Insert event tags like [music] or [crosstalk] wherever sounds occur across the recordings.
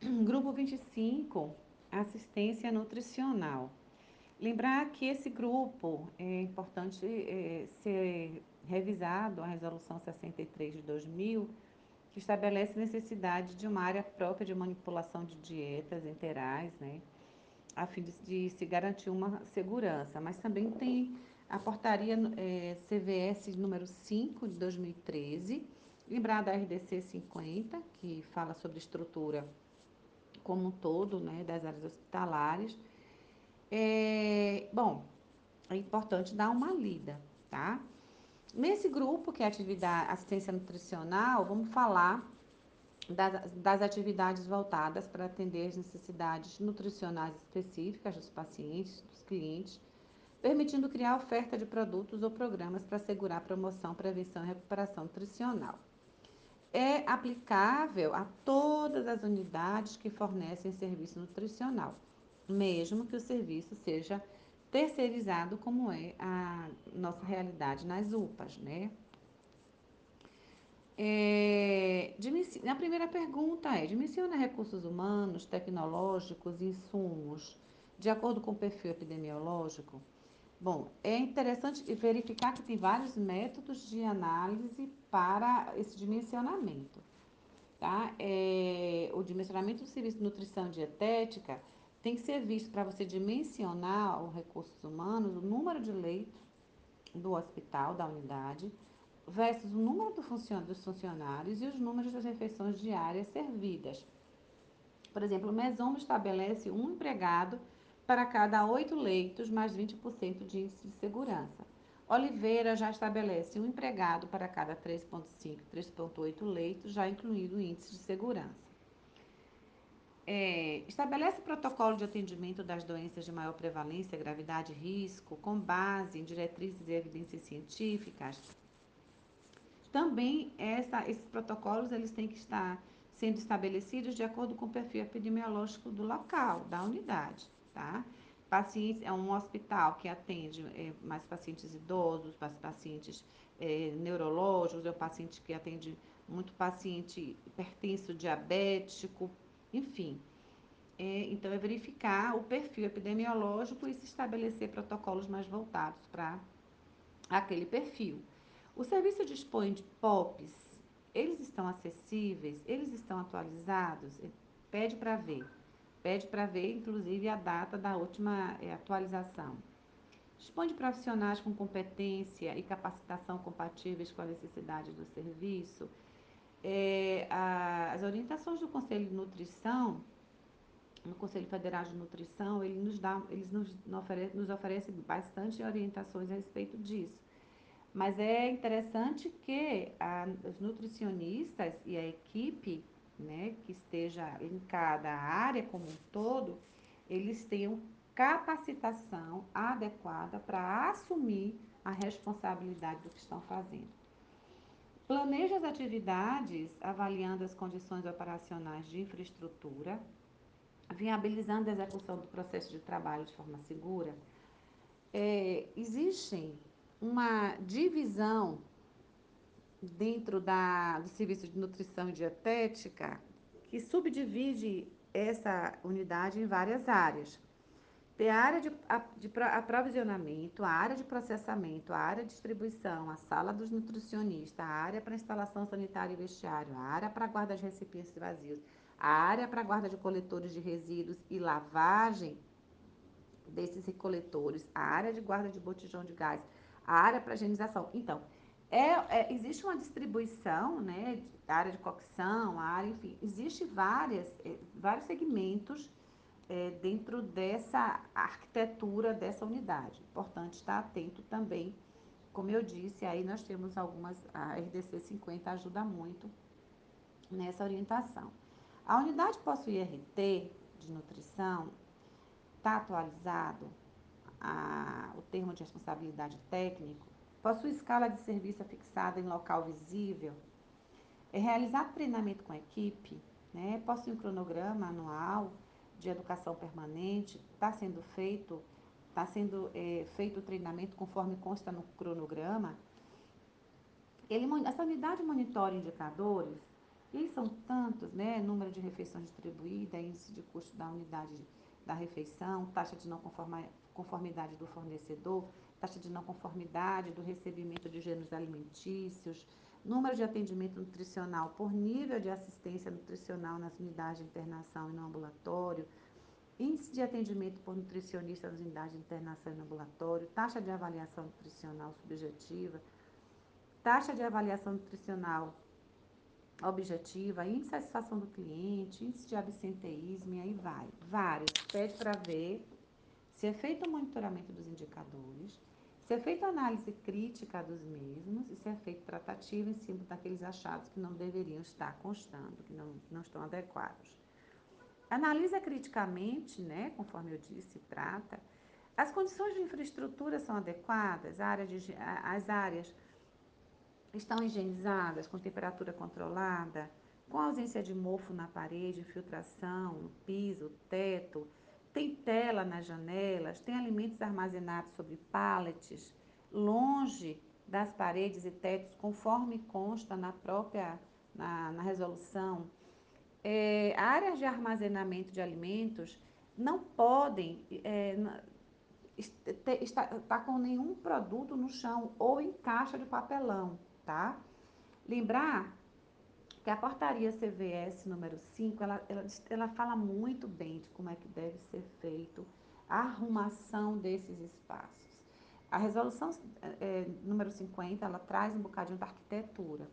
[clears throat] Grupo 25, assistência nutricional. Lembrar que esse grupo é importante é, ser revisado a resolução 63 de 2000, que estabelece necessidade de uma área própria de manipulação de dietas interais, né, a fim de, de se garantir uma segurança. Mas também tem a portaria é, CVS número 5 de 2013, lembrar da RDC 50, que fala sobre estrutura como um todo, né, das áreas hospitalares. É, bom, é importante dar uma lida, tá? Nesse grupo, que é atividade assistência nutricional, vamos falar das, das atividades voltadas para atender as necessidades nutricionais específicas dos pacientes, dos clientes, permitindo criar oferta de produtos ou programas para assegurar promoção, prevenção e recuperação nutricional. É aplicável a todas as unidades que fornecem serviço nutricional, mesmo que o serviço seja terceirizado, como é a nossa realidade nas UPAs, né? É, a primeira pergunta é: dimensiona recursos humanos, tecnológicos, insumos, de acordo com o perfil epidemiológico? Bom, é interessante verificar que tem vários métodos de análise para esse dimensionamento. Tá? É, o dimensionamento do serviço de nutrição dietética tem que ser visto para você dimensionar os recursos humanos, o número de leitos do hospital, da unidade, versus o número do funcion dos funcionários e os números das refeições diárias servidas. Por exemplo, o Mesomo estabelece um empregado para cada oito leitos, mais 20% de índice de segurança. Oliveira já estabelece um empregado para cada 3,5, 3,8 leitos, já incluído o índice de segurança. É, estabelece protocolo de atendimento das doenças de maior prevalência, gravidade e risco, com base em diretrizes e evidências científicas. Também essa, esses protocolos eles têm que estar sendo estabelecidos de acordo com o perfil epidemiológico do local, da unidade tá? Pacientes, é um hospital que atende é, mais pacientes idosos, pacientes é, neurológicos, é um paciente que atende muito paciente hipertenso, diabético, enfim. É, então, é verificar o perfil epidemiológico e se estabelecer protocolos mais voltados para aquele perfil. O serviço dispõe de POPs, eles estão acessíveis, eles estão atualizados? Pede para ver. Pede para ver, inclusive, a data da última é, atualização. Dispõe de profissionais com competência e capacitação compatíveis com a necessidade do serviço. É, a, as orientações do Conselho de Nutrição, no Conselho Federal de Nutrição, ele nos dá, eles nos, nos, oferece, nos oferece bastante orientações a respeito disso. Mas é interessante que a, os nutricionistas e a equipe né, que esteja em cada área como um todo, eles tenham capacitação adequada para assumir a responsabilidade do que estão fazendo. Planeja as atividades avaliando as condições operacionais de infraestrutura, viabilizando a execução do processo de trabalho de forma segura. É, existe uma divisão dentro da, do serviço de nutrição e dietética que subdivide essa unidade em várias áreas. Tem a área de, de aprovisionamento, a área de processamento, a área de distribuição, a sala dos nutricionistas, a área para instalação sanitária e vestiário, a área para guarda de recipientes vazios, a área para guarda de coletores de resíduos e lavagem desses coletores, a área de guarda de botijão de gás, a área para higienização. Então, é, é, existe uma distribuição, né, área de cocção, área, enfim, existe várias, é, vários segmentos é, dentro dessa arquitetura dessa unidade. Importante estar atento também, como eu disse, aí nós temos algumas, a RDC 50 ajuda muito nessa orientação. A unidade possui RT de nutrição, está atualizado a, o termo de responsabilidade técnico, possui escala de serviço fixada em local visível, é realizado treinamento com a equipe, né? possui um cronograma anual de educação permanente, está sendo feito, está sendo é, feito o treinamento conforme consta no cronograma. Ele, essa unidade monitora indicadores E são tantos, né? Número de refeições distribuídas, índice de custo da unidade da refeição, taxa de não conformidade do fornecedor, taxa de não conformidade do recebimento de gêneros alimentícios, número de atendimento nutricional por nível de assistência nutricional nas unidades de internação e no ambulatório, índice de atendimento por nutricionista nas unidades de internação e no ambulatório, taxa de avaliação nutricional subjetiva, taxa de avaliação nutricional objetiva, índice de satisfação do cliente, índice de absenteísmo e aí vai. Vários. Pede para ver se é feito o monitoramento dos indicadores, se é feita análise crítica dos mesmos e se é feita tratativa em cima daqueles achados que não deveriam estar constando, que não, não estão adequados. Analisa criticamente, né, conforme eu disse, trata. As condições de infraestrutura são adequadas, área de, as áreas estão higienizadas, com temperatura controlada, com ausência de mofo na parede, infiltração no piso, teto, tem tela nas janelas, tem alimentos armazenados sobre pallets, longe das paredes e tetos, conforme consta na própria na, na resolução. É, áreas de armazenamento de alimentos não podem é, estar, estar com nenhum produto no chão ou em caixa de papelão tá? Lembrar que a portaria CVS número 5, ela, ela, ela fala muito bem de como é que deve ser feito a arrumação desses espaços. A resolução é, número 50, ela traz um bocadinho da arquitetura.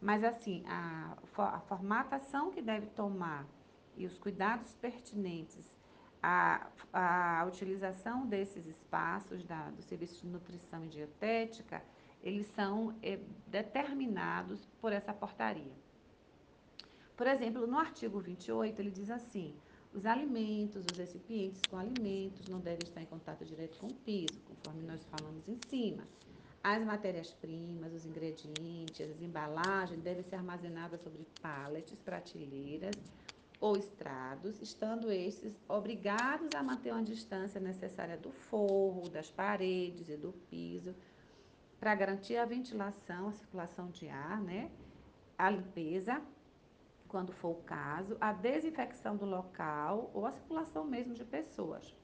Mas, assim, a, a formatação que deve tomar e os cuidados pertinentes à, à utilização desses espaços da, do serviço de nutrição e dietética, eles são é, determinados por essa portaria. Por exemplo, no artigo 28, ele diz assim: os alimentos, os recipientes com alimentos não devem estar em contato direto com o piso, conforme nós falamos em cima. As matérias-primas, os ingredientes, as embalagens devem ser armazenadas sobre pallets, prateleiras ou estrados, estando estes obrigados a manter uma distância necessária do forro, das paredes e do piso, para garantir a ventilação, a circulação de ar, né? A limpeza, quando for o caso, a desinfecção do local ou a circulação mesmo de pessoas.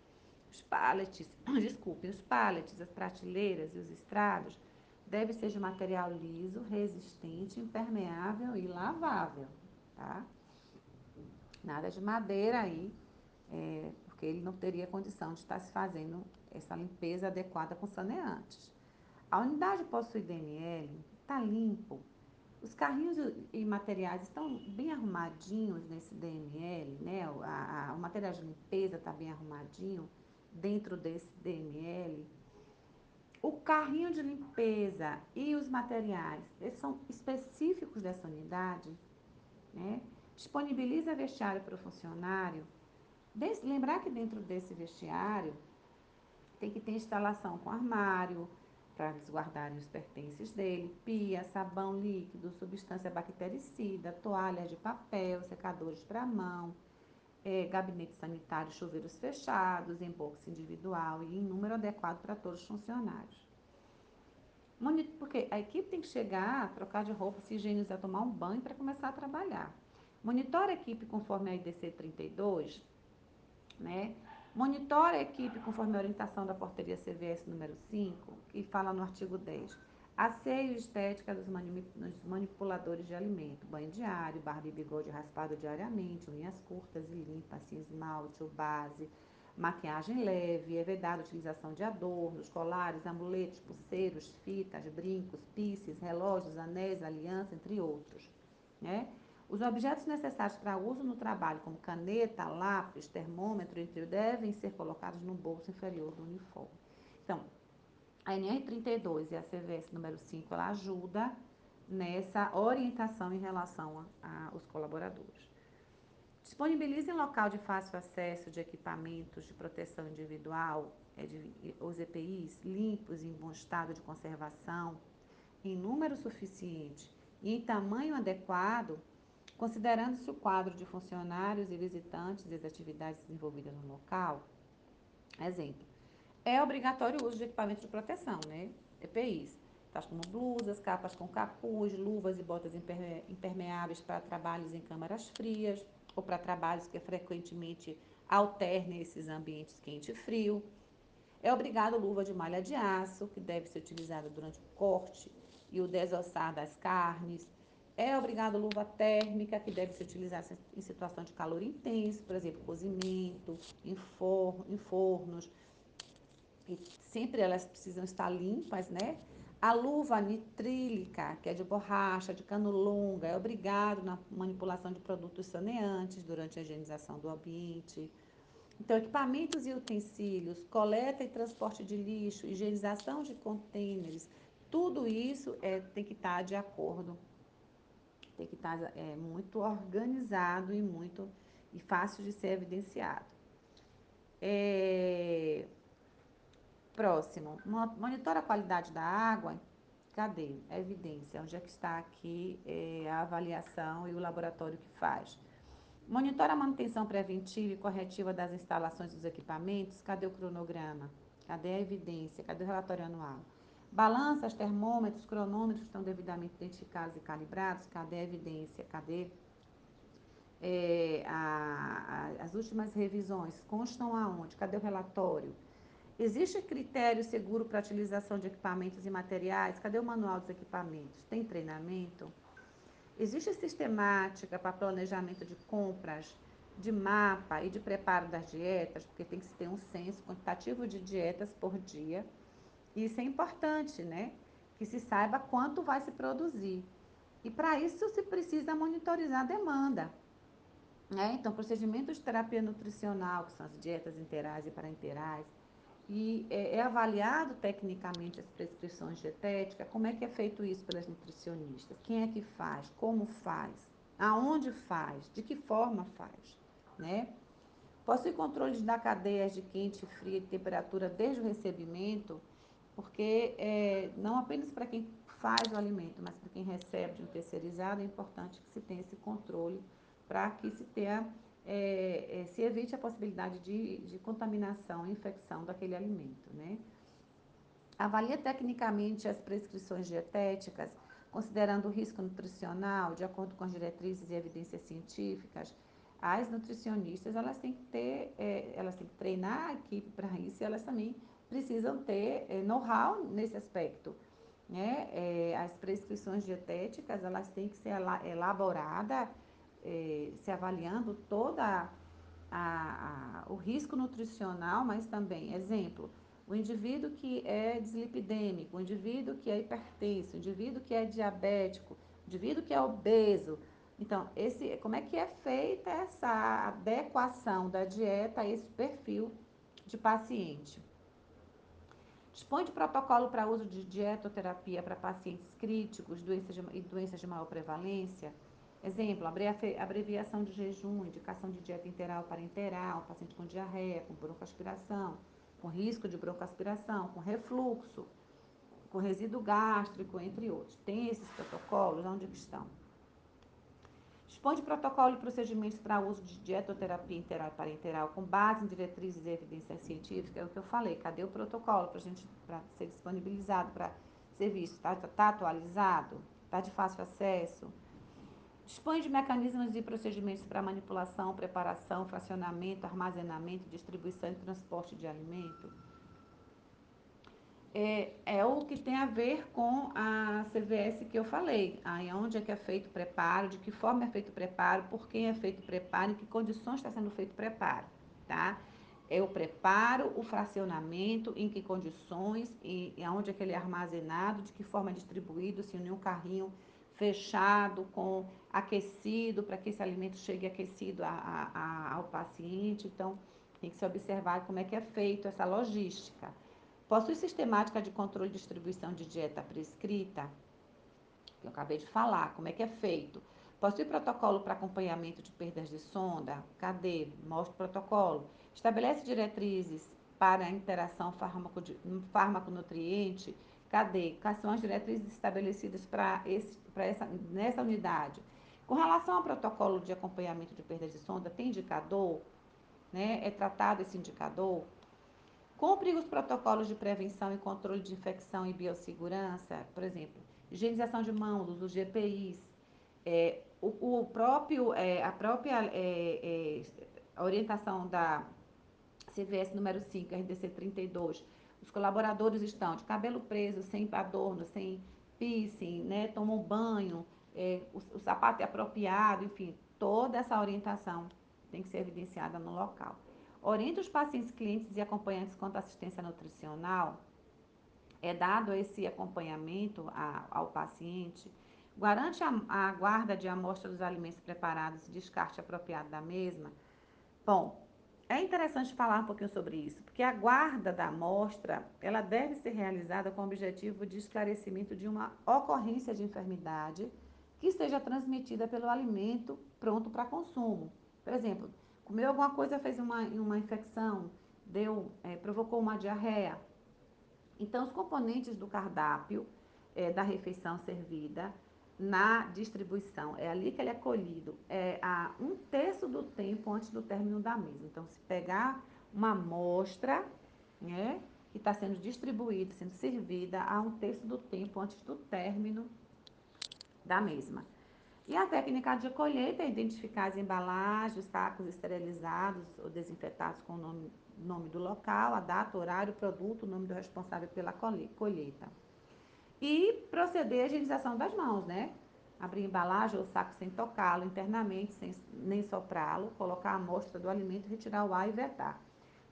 Os pallets, [coughs] desculpem, os pallets, as prateleiras e os estrados devem ser de material liso, resistente, impermeável e lavável, tá? Nada de madeira aí, é, porque ele não teria condição de estar se fazendo essa limpeza adequada com saneantes. A unidade possui DML, está limpo. Os carrinhos e materiais estão bem arrumadinhos nesse DML, né? A, a, o material de limpeza está bem arrumadinho dentro desse DML. O carrinho de limpeza e os materiais, eles são específicos dessa unidade, né? Disponibiliza vestiário para o funcionário. Lembrar que dentro desse vestiário tem que ter instalação com armário, para resguardarem os pertences dele, pia, sabão líquido, substância bactericida, toalhas de papel, secadores para mão, é, gabinete sanitário, chuveiros fechados, em box individual e em número adequado para todos os funcionários. Porque a equipe tem que chegar, trocar de roupa, se higienizar, tomar um banho para começar a trabalhar. Monitora a equipe conforme a IDC 32, né? Monitora a equipe conforme a orientação da portaria CVS número 5, que fala no artigo 10. Asseio e estética dos manipuladores de alimento, banho diário, barba e bigode raspado diariamente, unhas curtas e limpas, assim, esmalte ou base, maquiagem leve, é vedada utilização de adornos, colares, amuletos, pulseiros, fitas, brincos, piercings, relógios, anéis, aliança, entre outros. Né? Os objetos necessários para uso no trabalho, como caneta, lápis, termômetro, entre devem ser colocados no bolso inferior do uniforme. Então, a NR32 e a CVS número 5, ela ajuda nessa orientação em relação aos colaboradores. Disponibilizem local de fácil acesso de equipamentos de proteção individual, é de, os EPIs, limpos e em bom estado de conservação, em número suficiente e em tamanho adequado Considerando-se o quadro de funcionários e visitantes e as atividades desenvolvidas no local, exemplo, é obrigatório o uso de equipamentos de proteção, né? EPIs. tais como blusas, capas com capuz, luvas e botas impermeáveis para trabalhos em câmaras frias ou para trabalhos que frequentemente alternem esses ambientes quente e frio. É obrigado luva de malha de aço, que deve ser utilizada durante o corte e o desossar das carnes. É obrigado luva térmica, que deve ser utilizada em situação de calor intenso, por exemplo, cozimento, em, for, em fornos. E sempre elas precisam estar limpas, né? A luva nitrílica, que é de borracha, de cano longa, é obrigado na manipulação de produtos saneantes durante a higienização do ambiente. Então, equipamentos e utensílios, coleta e transporte de lixo, higienização de contêineres, tudo isso é, tem que estar de acordo, tem que estar é, muito organizado e muito e fácil de ser evidenciado. É, Próximo, monitora a qualidade da água. Cadê? A evidência. Onde é que está aqui é, a avaliação e o laboratório que faz? Monitora a manutenção preventiva e corretiva das instalações dos equipamentos. Cadê o cronograma? Cadê a evidência? Cadê o relatório anual? Balanças, termômetros, cronômetros estão devidamente identificados e calibrados. Cadê a evidência? Cadê é, a, a, as últimas revisões? Constam aonde? Cadê o relatório? Existe critério seguro para utilização de equipamentos e materiais? Cadê o manual dos equipamentos? Tem treinamento? Existe sistemática para planejamento de compras, de mapa e de preparo das dietas? Porque tem que se ter um censo quantitativo de dietas por dia. Isso é importante, né? Que se saiba quanto vai se produzir. E para isso se precisa monitorizar a demanda. Né? Então, procedimentos de terapia nutricional, que são as dietas interais e parenterais, e é, é, avaliado tecnicamente as prescrições dietéticas, como é que é feito isso pelas nutricionistas, quem é que faz, como faz, aonde faz, de que forma faz, né? Possui controle da cadeia de quente, fria e temperatura desde o recebimento, porque é, não apenas para quem faz o alimento, mas para quem recebe de um terceirizado, é importante que se tenha esse controle para que se tenha é, é, se evite a possibilidade de, de contaminação, infecção daquele alimento. Né? Avalia tecnicamente as prescrições dietéticas, considerando o risco nutricional, de acordo com as diretrizes e evidências científicas. As nutricionistas elas têm que ter, é, elas têm que treinar a equipe para isso e elas também precisam ter é, know-how nesse aspecto. Né? É, as prescrições dietéticas elas têm que ser elaboradas é, se avaliando toda a, o risco nutricional, mas também, exemplo, o indivíduo que é dislipidêmico, o indivíduo que é hipertenso, o indivíduo que é diabético, o indivíduo que é obeso. Então, esse, como é que é feita essa adequação da dieta a esse perfil de paciente? Dispõe de protocolo para uso de dietoterapia para pacientes críticos doenças de, e doenças de maior prevalência? Exemplo, abreviação de jejum, indicação de dieta interal para interal, paciente com diarreia, com broncoaspiração, com risco de broncoaspiração, com refluxo, com resíduo gástrico, entre outros. Tem esses protocolos? Onde estão? Dispõe de protocolo e procedimentos para uso de dietoterapia interal e parenteral com base em diretrizes e evidências científicas. É o que eu falei. Cadê o protocolo para gente para ser disponibilizado para ser visto? Está tá atualizado? Está de fácil acesso? Dispõe de mecanismos e procedimentos para manipulação, preparação, fracionamento, armazenamento, distribuição e transporte de alimento. É, é, o que tem a ver com a CVS que eu falei. Aí onde é que é feito o preparo, de que forma é feito o preparo, por quem é feito o preparo, em que condições está sendo feito o preparo, tá? É o preparo, o fracionamento, em que condições, e, e é que ele é armazenado, de que forma é distribuído, se em um carrinho fechado, com aquecido, para que esse alimento chegue aquecido a, a, a, ao paciente. Então, tem que se observar como é que é feito essa logística. Possui sistemática de controle e distribuição de dieta prescrita, que eu acabei de falar, como é que é feito. Possui protocolo para acompanhamento de perdas de sonda? Cadê? Mostra o protocolo. Estabelece diretrizes para interação fármaco-nutriente? Cadê? Quais são as diretrizes estabelecidas para essa, nessa unidade? Com relação ao protocolo de acompanhamento de perda de sonda, tem indicador? Né? É tratado esse indicador? Cumpre os protocolos de prevenção e controle de infecção e biossegurança, por exemplo, higienização de mãos, os GPIs, é, o, o, próprio, é, a própria é, é orientação da CVS número 5, RDC 32, os colaboradores estão de cabelo preso, sem adorno, sem piercing, né, tomam banho, é, o, o sapato é apropriado, enfim, toda essa orientação tem que ser evidenciada no local. Orienta os pacientes, clientes e acompanhantes quanto à assistência nutricional. É dado esse acompanhamento a, ao paciente. Garante a, a guarda de amostra dos alimentos preparados e descarte apropriado da mesma. Bom, é interessante falar um pouquinho sobre isso, porque a guarda da amostra, ela deve ser realizada com o objetivo de esclarecimento de uma ocorrência de enfermidade que seja transmitida pelo alimento pronto para consumo. Por exemplo, comeu alguma coisa, fez uma, uma infecção, deu, é, provocou uma diarreia. Então, os componentes do cardápio é, da refeição servida na distribuição. É ali que ele é colhido. É a um terço do tempo antes do término da mesa. Então, se pegar uma amostra, né, que está sendo distribuída, sendo servida a um terço do tempo antes do término da mesma. E a técnica de colheita é identificar as embalagens, os sacos esterilizados ou desinfetados com o nome, nome do local, a data, horário, produto, o nome do responsável pela colheita. E proceder à higienização das mãos, né? Abrir embalagem ou saco sem tocá-lo internamente, sem nem soprá-lo, colocar a amostra do alimento, retirar o ar e vetar.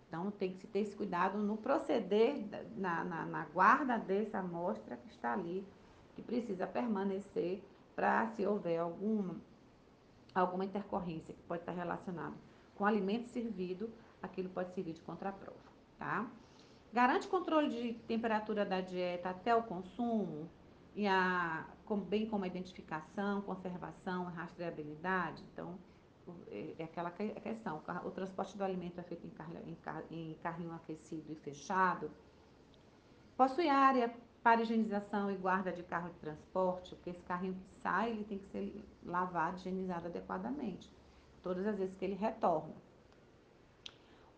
Então, tem que se ter esse cuidado no proceder, na, na, na guarda dessa amostra que está ali, que precisa permanecer para se houver alguma, alguma intercorrência que pode estar relacionada com alimento servido, aquilo pode servir de contraprova, tá? Garante controle de temperatura da dieta até o consumo, e a, bem como a identificação, conservação, rastreabilidade. Então, é, é aquela questão, o transporte do alimento é feito em carrinho aquecido e fechado. Possui área para higienização e guarda de carro de transporte, porque esse carrinho que sai, ele tem que ser lavado, higienizado adequadamente, todas as vezes que ele retorna.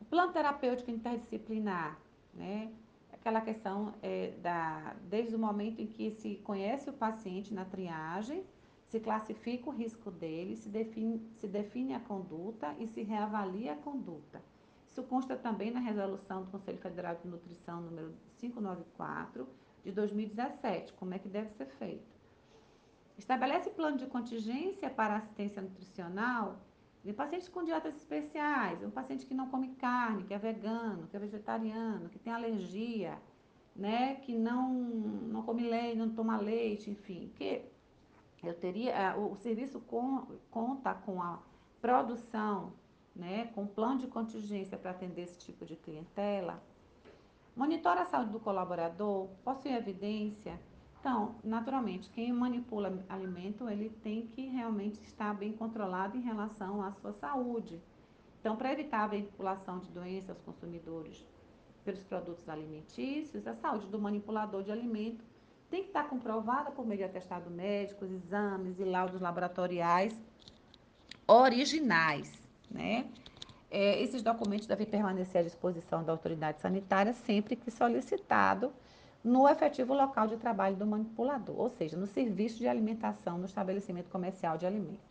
O plano terapêutico interdisciplinar, né? Aquela questão é, da, desde o momento em que se conhece o paciente na triagem, se classifica o risco dele, se define, se define a conduta e se reavalia a conduta. Isso consta também na resolução do Conselho Federal de Nutrição número 594 de 2017, como é que deve ser feito. Estabelece plano de contingência para assistência nutricional de pacientes com dietas especiais, um paciente que não come carne, que é vegano, que é vegetariano, que tem alergia, né, que não, não come leite, não toma leite, enfim, que eu teria, o, o serviço com, conta com a produção, né, com plano de contingência para atender esse tipo de clientela, monitora a saúde do colaborador, possui evidência, então, naturalmente, quem manipula alimento, ele tem que realmente estar bem controlado em relação à sua saúde. Então, para evitar a veiculação de doenças aos consumidores pelos produtos alimentícios, a saúde do manipulador de alimento tem que estar comprovada por meio de atestado médico, exames e laudos laboratoriais originais, né? É, esses documentos devem permanecer à disposição da autoridade sanitária sempre que solicitado no efetivo local de trabalho do manipulador, ou seja, no serviço de alimentação no estabelecimento comercial de alimentos.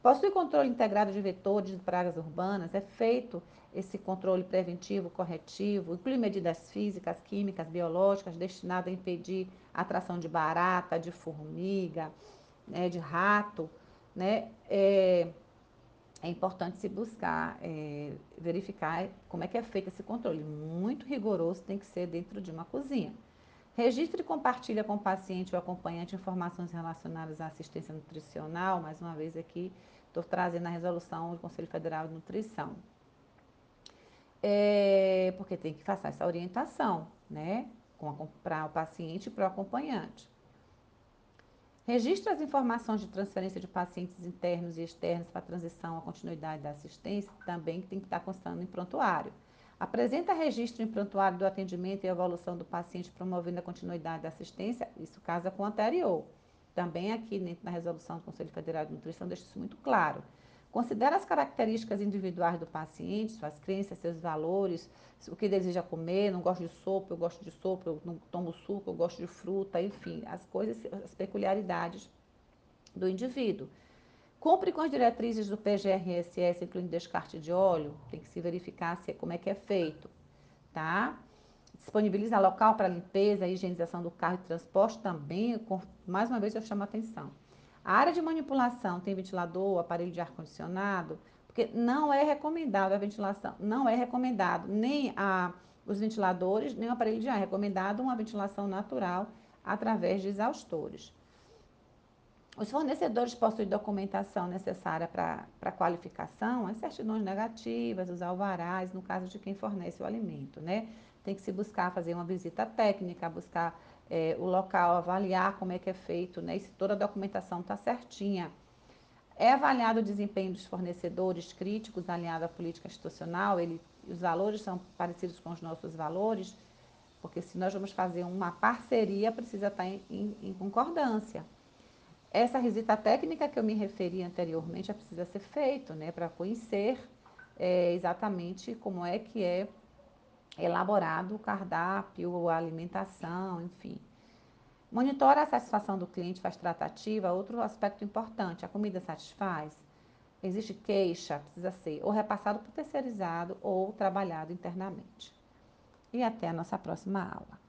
Possui controle integrado de vetores de pragas urbanas, é feito esse controle preventivo corretivo, inclui medidas físicas, químicas, biológicas destinadas a impedir a atração de barata, de formiga, né, de rato, né? É, é importante se buscar é, verificar como é que é feito esse controle. Muito rigoroso tem que ser dentro de uma cozinha. Registre e compartilha com o paciente ou acompanhante informações relacionadas à assistência nutricional. Mais uma vez aqui, estou trazendo a resolução do Conselho Federal de Nutrição. É, porque tem que fazer essa orientação, né? Para o paciente e para o acompanhante. Registre as informações de transferência de pacientes internos e externos para transição à continuidade da assistência, também tem que estar constando em prontuário. Apresenta registro em prontuário do atendimento e evolução do paciente promovendo a continuidade da assistência, isso casa com o anterior. Também aqui na resolução do Conselho Federal de Nutrição deixa isso muito claro. Considera as características individuais do paciente, suas crenças, seus valores, o que deseja comer, não gosto de sopa, eu gosto de sopa, eu não tomo suco, eu gosto de fruta, enfim, as coisas, as peculiaridades do indivíduo. Cumpre com as diretrizes do PGRSS, incluindo descarte de óleo, tem que se verificar se, como é que é feito, tá? Disponibiliza local para limpeza higienização do carro e transporte também, mais uma vez eu chamo a atenção. A área de manipulação tem ventilador, aparelho de ar-condicionado, porque não é recomendado a ventilação, não é recomendado nem a, os ventiladores, nem o aparelho de ar, é recomendado uma ventilação natural através de exaustores. Os fornecedores possuem documentação necessária para a qualificação, as certidões negativas, os alvarás, no caso de quem fornece o alimento, né? Tem que se buscar fazer uma visita técnica, buscar é, o local, avaliar como é que é feito, né? E se toda a documentação está certinha. É avaliado o desempenho dos fornecedores críticos, alinhado à política institucional, ele, os valores são parecidos com os nossos valores, porque se nós vamos fazer uma parceria, precisa estar tá em, em, em concordância. Essa visita técnica que eu me referi anteriormente já precisa ser feito, né, para conhecer é, exatamente como é que é elaborado o cardápio, a alimentação, enfim. Monitora a satisfação do cliente, faz tratativa. Outro aspecto importante, a comida satisfaz? Existe queixa, precisa ser ou repassado por terceirizado ou trabalhado internamente. E até a nossa próxima aula.